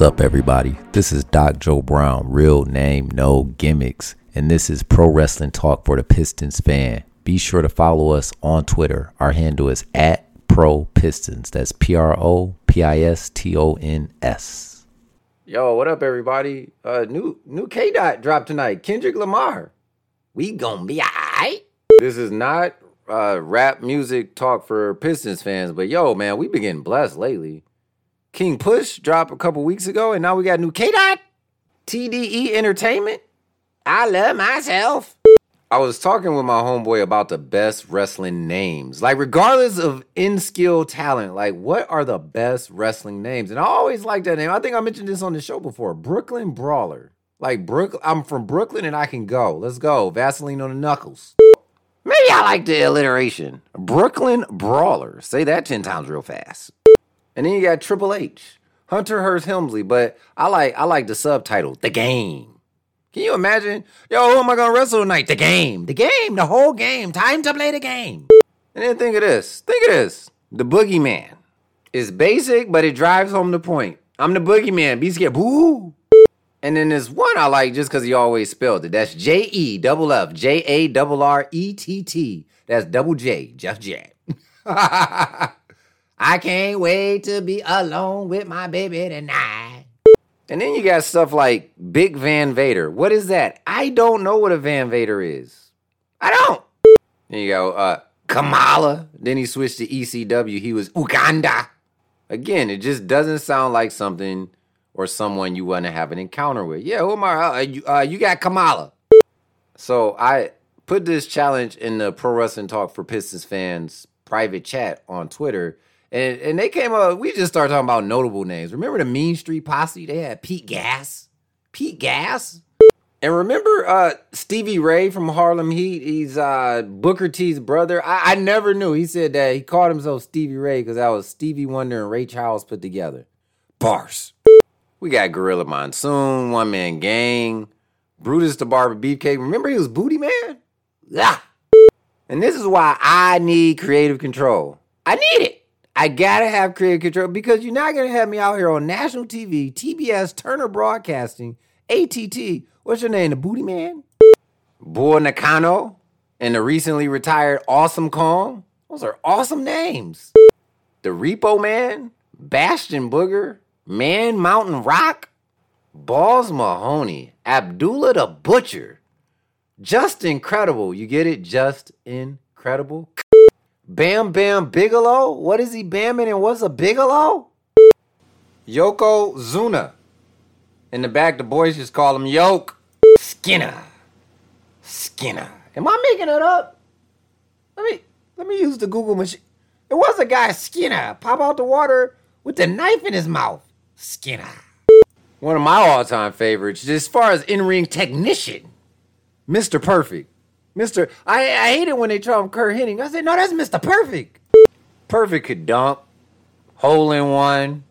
What's up, everybody? This is Doc Joe Brown, real name, no gimmicks, and this is Pro Wrestling Talk for the Pistons fan. Be sure to follow us on Twitter. Our handle is at Pro Pistons. That's P R O P I S T O N S. Yo, what up, everybody? Uh, new new K Dot dropped tonight. Kendrick Lamar. We gonna be alright. This is not uh, rap music talk for Pistons fans, but yo, man, we been getting blessed lately. King Push dropped a couple weeks ago, and now we got new K Dot. TDE Entertainment. I love myself. I was talking with my homeboy about the best wrestling names. Like, regardless of in skill talent, like, what are the best wrestling names? And I always like that name. I think I mentioned this on the show before Brooklyn Brawler. Like, Brook, I'm from Brooklyn and I can go. Let's go. Vaseline on the knuckles. Maybe I like the alliteration. Brooklyn Brawler. Say that 10 times real fast. And then you got Triple H, Hunter Hearst Helmsley, but I like I like the subtitle, The Game. Can you imagine? Yo, who am I gonna wrestle tonight? The game. The game, the whole game. Time to play the game. And then think of this. Think of this. The boogeyman. It's basic, but it drives home the point. I'm the boogeyman. Be scared. Boo. And then there's one I like just because he always spelled it. That's J E double F J A double R E T T. That's double J, Jeff J. I can't wait to be alone with my baby tonight. And then you got stuff like Big Van Vader. What is that? I don't know what a Van Vader is. I don't. Then you go, uh, Kamala. Then he switched to ECW. He was Uganda. Again, it just doesn't sound like something or someone you want to have an encounter with. Yeah, who am I? Uh, you, uh, you got Kamala. So I put this challenge in the Pro Wrestling Talk for Pistons fans private chat on Twitter. And, and they came up, we just started talking about notable names. Remember the Mean Street Posse? They had Pete Gas. Pete Gas? And remember uh, Stevie Ray from Harlem Heat? He's uh, Booker T's brother. I, I never knew. He said that he called himself Stevie Ray because that was Stevie Wonder and Ray Charles put together. Bars. We got Gorilla Monsoon, One Man Gang, Brutus the Barber Beefcake. Remember he was Booty Man? Yeah. And this is why I need creative control. I need it. I gotta have creative control because you're not gonna have me out here on national TV, TBS, Turner Broadcasting, ATT. What's your name? The Booty Man? Bull Nakano and the recently retired Awesome Kong. Those are awesome names. The Repo Man, Bastion Booger, Man Mountain Rock, Balls Mahoney, Abdullah the Butcher, Justin Credible. You get it? Just Incredible. Bam Bam Bigelow? What is he bamming and what's a Bigelow? Yokozuna. In the back, the boys just call him Yoke. Skinner. Skinner. Am I making it up? Let me let me use the Google machine. It was a guy Skinner pop out the water with the knife in his mouth. Skinner. One of my all-time favorites, as far as in-ring technician, Mr. Perfect. Mr. I, I hate it when they try him Curt Hennig. I said, no, that's Mr. Perfect. Perfect could dump, hole in one,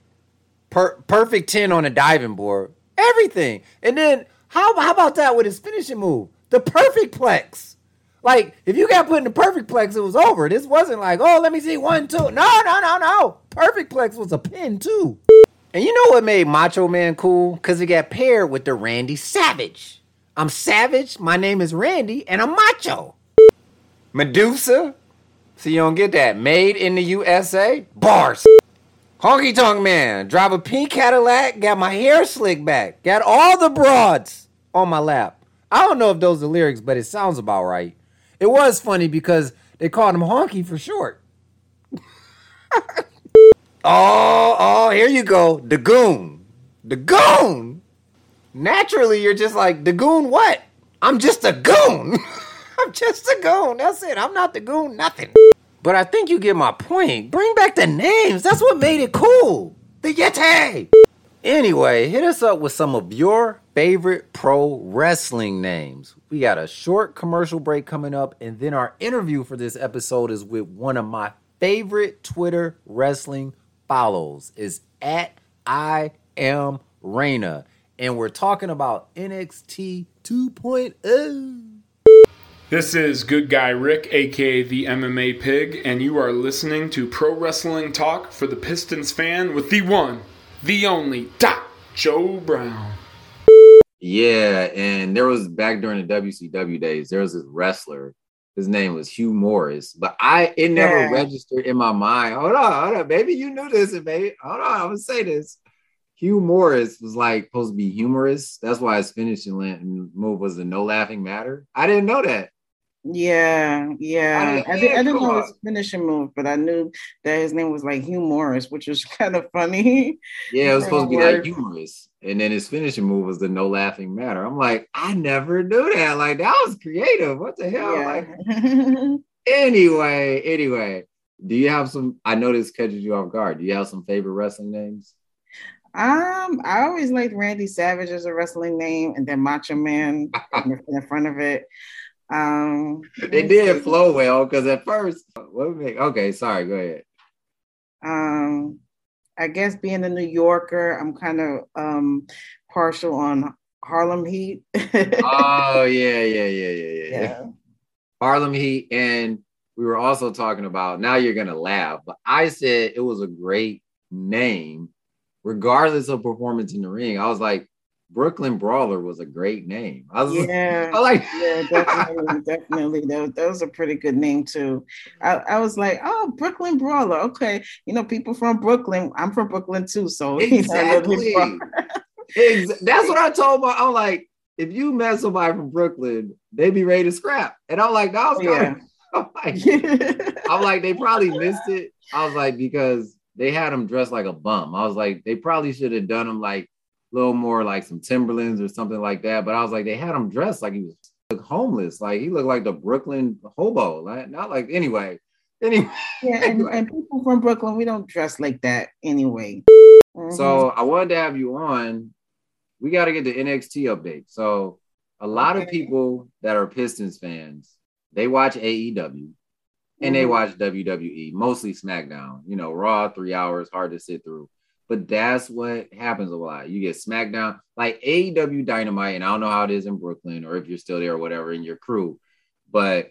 per, perfect 10 on a diving board, everything. And then how, how about that with his finishing move? The perfect plex. Like, if you got put in the perfect plex, it was over. This wasn't like, oh, let me see one, two. No, no, no, no. Perfect plex was a pin, too. And you know what made Macho Man cool? Because he got paired with the Randy Savage. I'm Savage, my name is Randy, and I'm macho. Medusa. So you don't get that. Made in the USA. Bars. Honky Tonk Man. Drive a pink Cadillac. Got my hair slicked back. Got all the broads on my lap. I don't know if those are lyrics, but it sounds about right. It was funny because they called him Honky for short. oh, oh, here you go. The Goon. The Goon. Naturally, you're just like, the Goon what? I'm just a goon. I'm just a goon. That's it. I'm not the goon, nothing. But I think you get my point. Bring back the names. That's what made it cool. The Yeti. Anyway, hit us up with some of your favorite pro wrestling names. We got a short commercial break coming up, and then our interview for this episode is with one of my favorite Twitter wrestling follows is at I am Rana. And we're talking about NXT 2.0. This is Good Guy Rick, aka the MMA Pig, and you are listening to Pro Wrestling Talk for the Pistons fan with the one, the only, Doc Joe Brown. Yeah, and there was back during the WCW days, there was this wrestler. His name was Hugh Morris, but I it never Yeah. registered in my mind. Hold on, hold on, baby, you knew this, and baby. Hold on, I'm gonna say this. Hugh Morris was like supposed to be humorous. That's why his finishing move was a no laughing matter. I didn't know that. Yeah, yeah. I I, didn't- did, I didn't know his finishing move, but I knew that his name was like Hugh Morris, which was kind of funny. Yeah, it was supposed to be like humorous. And then his finishing move was the no laughing matter. I'm like, I never knew that. Like, that was creative. What the hell? Like, anyway, anyway, do you have some? I know this catches you off guard. Do you have some favorite wrestling names? Um, I always liked Randy Savage as a wrestling name, and then Macho Man in front of it. Um, It did flow well because at first, what? Okay, sorry. Go ahead. Um, I guess being a New Yorker, I'm kind of um partial on Harlem Heat. Oh yeah, yeah, yeah, yeah, yeah. yeah. Harlem Heat, and we were also talking about. Now you're gonna laugh, but I said it was a great name, regardless of performance in the ring. I was like, Brooklyn Brawler was a great name. I was, Yeah. I like. Yeah, definitely, definitely. That, that was a pretty good name too. I, I was like, oh, Brooklyn Brawler. Okay, you know, people from Brooklyn. I'm from Brooklyn too, so I Exactly. Ex- That's what I told my. I'm like, if you met somebody from Brooklyn, they'd be ready to scrap. And I'm like, that was Yeah. I'm like, I'm like, they probably missed it. I was like, because they had him dressed like a bum. I was like, they probably should have done him like a little more like some Timberlands or something like that. But I was like, they had him dressed like he was homeless. Like he looked like the Brooklyn hobo. Like not like anyway. Anyway, yeah, and, and people from Brooklyn, we don't dress like that anyway. Mhm. so I wanted to have you on. We got to get the NXT update. So a lot of people that are Pistons fans, they watch AEW and they Mhm. watch WWE, mostly SmackDown. You know, Raw, three hours, hard to sit through. But that's what happens a lot. You get SmackDown, like AEW Dynamite, and I don't know how it is in Brooklyn or if you're still there or whatever in your crew, but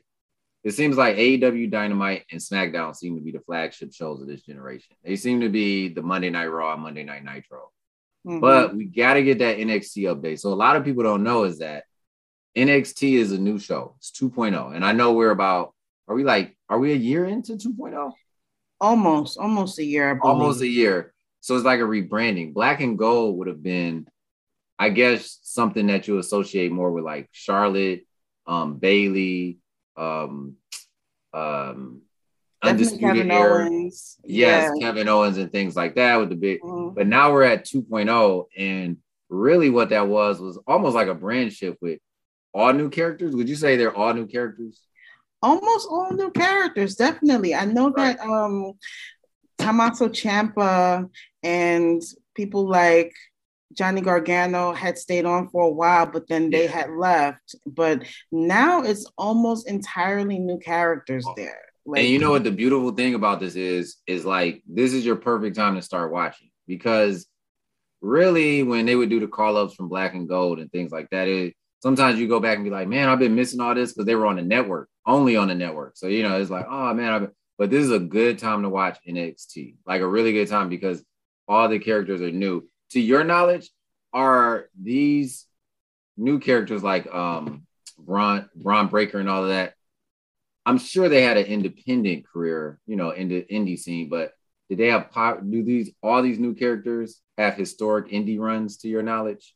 it seems like AEW Dynamite and SmackDown seem to be the flagship shows of this generation. They seem to be the Monday Night Raw, and Monday Night Nitro. Mhm. But we got to get that NXT update. So a lot of people don't know is that NXT is a new show. It's 2.0. And I know we're about, are we like, are we a year into 2.0? almost, almost a year. I believe. Almost a year. So it's like a rebranding. Black and gold would have been, I guess, something that you associate more with like Charlotte, um, Bayley, um, um, Definitely Undisputed Kevin Era. Owens. Yes, Yeah. Kevin Owens and things like that with the big Mhm. but now we're at 2.0 and really what that was was almost like a brand shift with all new characters would you say they're all new characters almost all new characters definitely i know that um Tommaso Ciampa and people like Johnny Gargano had stayed on for a while, but then they Yeah. had left. But now it's almost entirely new characters there. Like, and you know what the beautiful thing about this is is like this is your perfect time to start watching because really when they would do the call-ups from black and gold and things like that it sometimes you go back and be like man i've been missing all this because they were on the network only on the network so you know it's like oh man I've been... but this is a good time to watch nxt like a really good time because all the characters are new to your knowledge are these new characters like um Bron, Bron Breakker and all of that I'm sure they had an independent career, you know, in the indie scene, but did they have pop? Do these all these new characters have historic indie runs to your knowledge?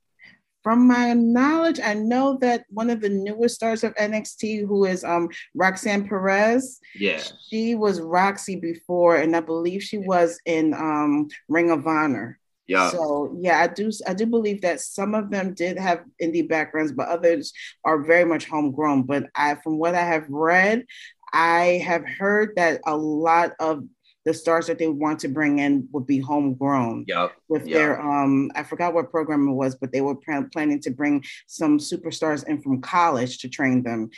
From my knowledge, I know that one of the newest stars of NXT, who is um Roxanne Perez, Yeah, she was Rok-C before, and I believe she was in um Ring of Honor. yeah. So yeah, I do I do believe that some of them did have indie backgrounds, but others are very much homegrown. But I from what I have read, I have heard that a lot of the stars that they want to bring in would be homegrown Yep. with Yeah. their um I forgot what program it was, but they were plan- planning to bring some superstars in from college to train them.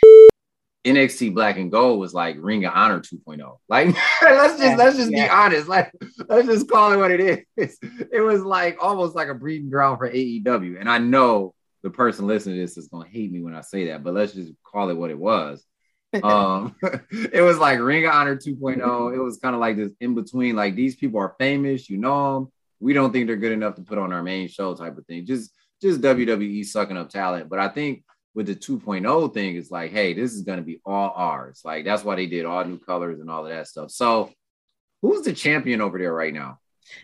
NXT Black and Gold was like Ring of Honor 2.0. Like, let's just Yeah, let's just be honest. Like, let's just call it what it is. It was like almost like a breeding ground for AEW. And I know the person listening to this is gonna hate me when I say that, but let's just call it what it was. Um it was like Ring of Honor 2.0. It was kind of like this in between. Like these people are famous, you know them. we don't think they're good enough to put on our main show type of thing. Just just WWE sucking up talent. But I think with the 2.0 thing, it's like, hey, this is gonna be all ours. Like that's why they did all new colors and all of that stuff. So who's the champion over there right now?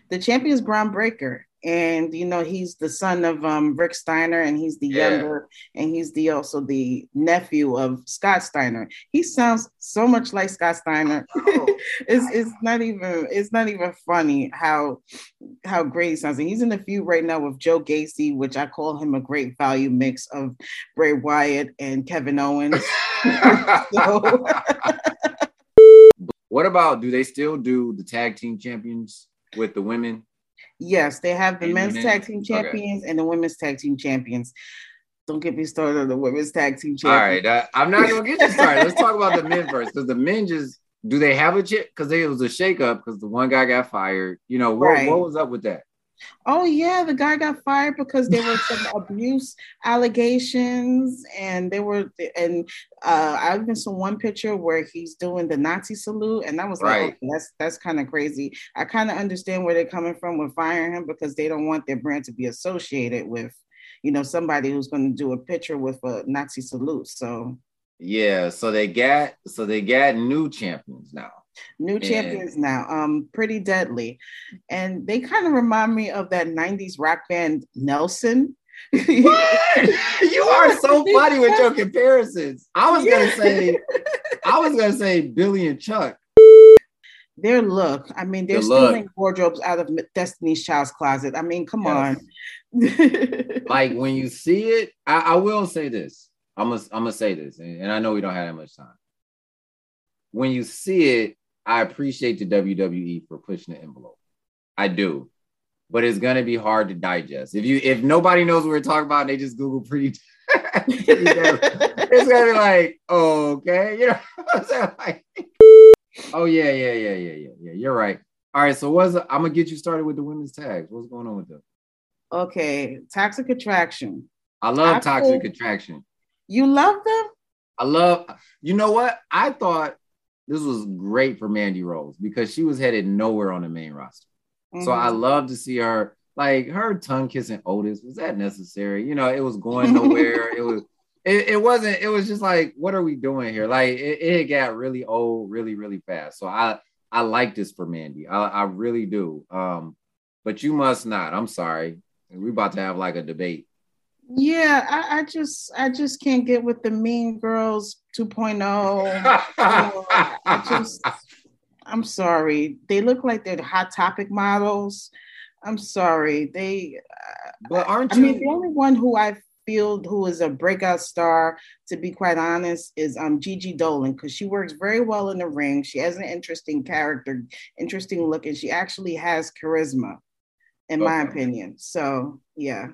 The champion is Bron Breakker and you know he's the son of um, Rick Steiner, and he's the yeah. younger, and he's the also the nephew of Scott Steiner. He sounds so much like Scott Steiner. Oh. it's it's not even it's not even funny how how great he sounds. And he's in a feud right now with Joe Gacy, which I call him a great value mix of Bray Wyatt and Kevin Owens. what about do they still do the tag team champions with the women? Yes, they have the men's tag team champions okay. and the women's tag team champions. Don't get me started on the women's tag team champions. All right, uh, I'm not gonna get you started. Let's talk about the men first, because the men just do they have a chip? Because it was a shakeup because the one guy got fired. You know what, right. what was up with that? Oh yeah, the guy got fired because there were some abuse allegations, and there were and uh, I even saw one picture where he's doing the Nazi salute, and that was like, right. okay, that's that's kind of crazy. I kind of understand where they're coming from with firing him because they don't want their brand to be associated with, you know, somebody who's going to do a picture with a Nazi salute. So yeah, so they got so they got new champions now. New and... champions now. Um, pretty deadly. And they kind of remind me of that 90s rock band Nelson. you are so funny with your comparisons. I was gonna say, I was gonna say Billy and Chuck. Their look, I mean, they're the stealing look. wardrobes out of Destiny's Child's closet. I mean, come yes. on. like when you see it, I, I, will say this. I'm gonna I'm gonna say this, and, and I know we don't have that much time. When you see it, I appreciate the WWE for pushing the envelope. I do. But it's gonna be hard to digest. If you if nobody knows what we're talking about and they just Google pretty it's gonna be like, oh, okay, you know like, oh yeah, yeah, yeah, yeah, yeah, yeah. You're right. All right, so what's I'm gonna get you started with the women's tags. What's going on with them? Okay, toxic attraction. I love I toxic attraction. You love them? I love, you know what? I thought this was great for Mandy Rose because she was headed nowhere on the main roster. Mm-hmm. So I mm-hmm. love to see her like her tongue kissing Otis. Was that necessary? You know, it was going nowhere. it was it, it, wasn't, it was just like, what are we doing here? Like it, it got really old really, really fast. So I I like this for Mandy. I, I really do. Um, but you must not. I'm sorry. We're about to have like a debate. Yeah, I, I, just I just can't get with the Mean Girls 2.0. I just I'm sorry. They look like they're hot topic models. I'm sorry. They But aren't I you I mean the only one who I feel who is a breakout star, to be quite honest, is um Gigi Dolan because she works very well in the ring. She has an interesting character, interesting look, and she actually has charisma, in okay. my opinion. So yeah.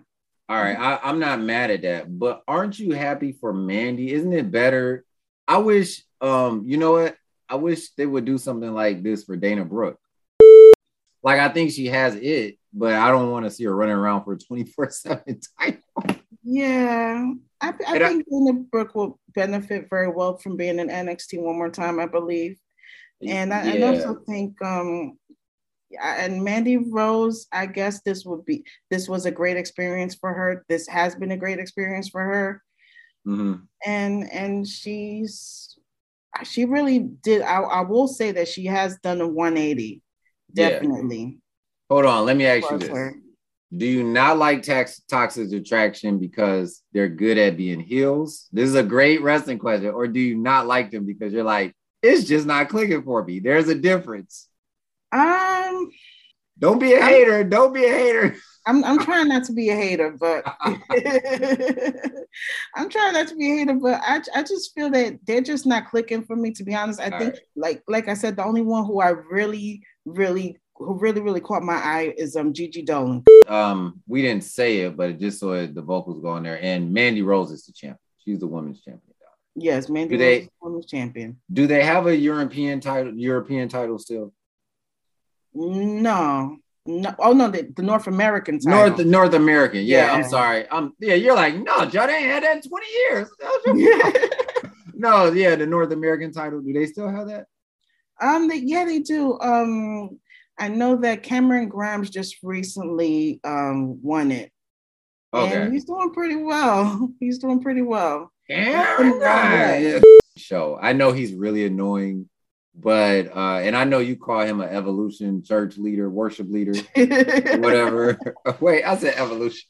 All right, I, am not mad at that, but aren't you happy for Mandy? Isn't it better? I wish, um, you know what? I wish they would do something like this for Dana Brooke. Like I think she has it, but I don't want to see her running around for a 24 seven title. Yeah, I, I think I, Dana Brooke will benefit very well from being in NXT one more time, I believe. And I, yeah. I also think um, and Mandy Rose, I guess this would be this was a great experience for her. This has been a great experience for her. Mm-hmm. And and she's she really did. I, I will say that she has done a 180. Definitely. Yeah. Hold on, let me ask you this. Her. Do you not like tax, toxic attraction because they're good at being heels? This is a great wrestling question. Or do you not like them because you're like, it's just not clicking for me? There's a difference. Um, don't be a I'm, hater. Don't be a hater. I'm I'm trying not to be a hater, but I'm trying not to be a hater, but I I just feel that they're just not clicking for me. To be honest, I All think right. like like I said, the only one who I really really who really really caught my eye is um Gigi Dolan. Um, we didn't say it, but it just so the vocals go in there, and Mandy Rose is the champion. She's the women's champion. Yes, Mandy do Rose they, is the women's champion. Do they have a European title? European title still? No. No, oh no, the, the North American title. North North American. Yeah, yeah, I'm sorry. Um, yeah, you're like, no, John ain't had that in 20 years. no, yeah, the North American title. Do they still have that? Um, they, yeah, they do. Um, I know that Cameron Grimes just recently um, won it. Okay. And he's doing pretty well. He's doing pretty well. Cameron Grimes. Show. I know he's really annoying, but uh, and I know you call him an evolution church leader, worship leader, whatever. Wait, I said evolution.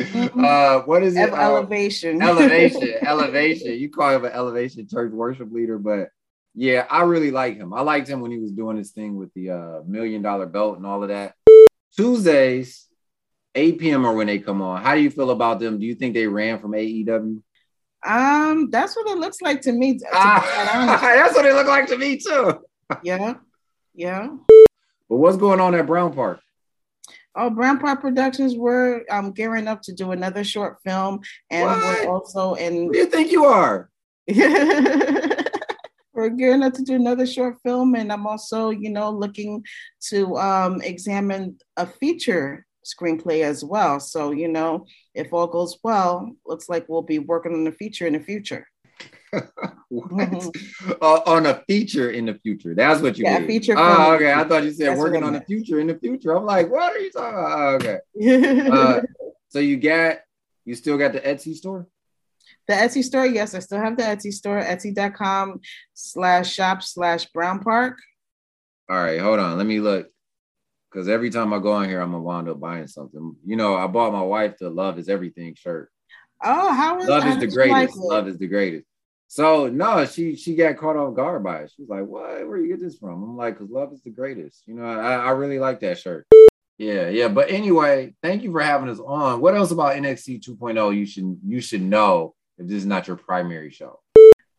Mhm. Uh, what is it? Ev- Uh, elevation. elevation, elevation. You call him an elevation church worship leader, but yeah, I really like him. I liked him when he was doing his thing with the uh, million dollar belt and all of that. Tuesdays, 8 p.m. or when they come on. How do you feel about them? Do you think they ran from AEW? Um, that's what it looks like to me. to Ah, that's what it look like to me too. yeah, yeah. But what's going on at Brown Park? Oh, Brown Park Productions were um gearing up to do another short film, and What? we're also in Who do you think you are? we're gearing up to do another short film, and I'm also, you know, looking to um examine a feature screenplay as well. So, you know, if all goes well, looks like we'll be working on a feature in the future. Mm-hmm. Uh, on a feature in the future. That's what you Yeah, mean. feature Oh, okay. I thought you said That's working on the future in the future. I'm like, what are you talking about? Oh, okay. Uh, so you got, you still got the Etsy store? The Etsy store, yes, I still have the Etsy store, etsy.com slash shop slash brown park. All right, hold on. Let me look. Because every time I go on here, I'm gonna wind up buying something. You know, I bought my wife the "Love Is Everything" shirt. Oh, how is Love is the you like greatest. Love is the greatest. So no, she she got caught off guard by it. She was like, "What? Where you get this from?" I'm like, "Cause love is the greatest." You know, I, I really like that shirt. Yeah, yeah. But anyway, thank you for having us on. What else about NXT 2.0 you should you should know if this is not your primary show?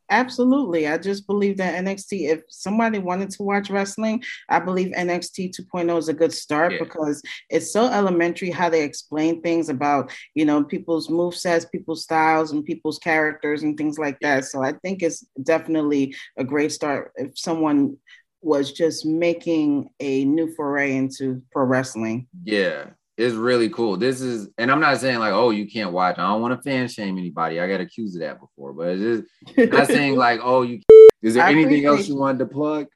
Absolutely. I just believe that NXT, if somebody wanted to watch wrestling, I believe NXT 2.0 is a good start Yeah. because it's so elementary how they explain things about, you know, people's movesets, people's styles, and people's characters and things like that. So I think it's definitely a great start if someone was just making a new foray into pro wrestling. Yeah, it's really cool. This is, and I'm not saying like, oh, you can't watch. I don't want to fan shame anybody. I got accused of that before, but it's just not saying like, oh, you. Is there I anything else you wanted to plug?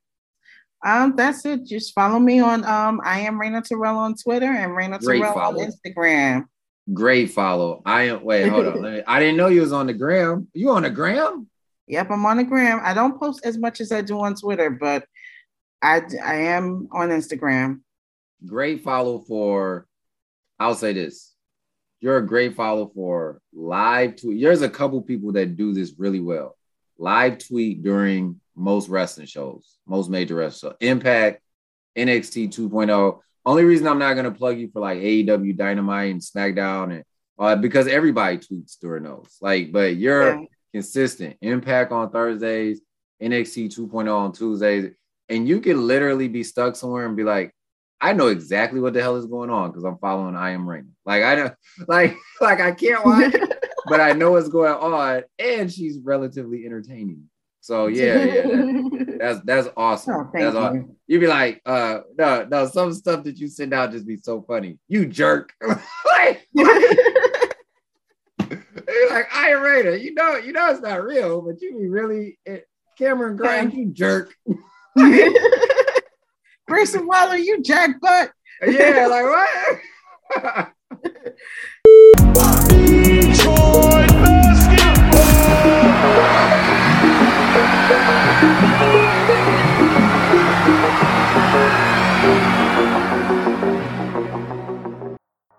Um, that's it. Just follow me on um I am Rana Terrell on Twitter and Rana Great Terrell on. Instagram. Great follow. I am. Wait, hold on. Let me, I didn't know you was on the gram. You on the gram? Yep, I'm on the gram. I don't post as much as I do on Twitter, but I I am on Instagram. Great follow for. I'll say this. You're a great follow for live tweet. There's a couple people that do this really well. Live tweet during most wrestling shows, most major wrestling shows. Impact, NXT 2.0. Only reason I'm not gonna plug you for like AEW Dynamite and SmackDown and uh, because everybody tweets during those. Like, but you're Yeah. consistent. Impact on Thursdays, NXT 2.0 on Tuesdays, and you can literally be stuck somewhere and be like, I know exactly what the hell is going on because I'm following I Am Rain. Like I know, like like I can't watch, it, but I know what's going on, and she's relatively entertaining. So yeah, yeah, that- that's that's awesome. Oh, thank that's you. You'd be like, uh, no, no, some stuff that you send out just be so funny. You jerk. like, you're like I Am Rain. You know, you know it's not real, but you be really it, Cameron Grimes, you jerk. Grayson Waller, you jack butt. yeah, like what? Detroit basketball.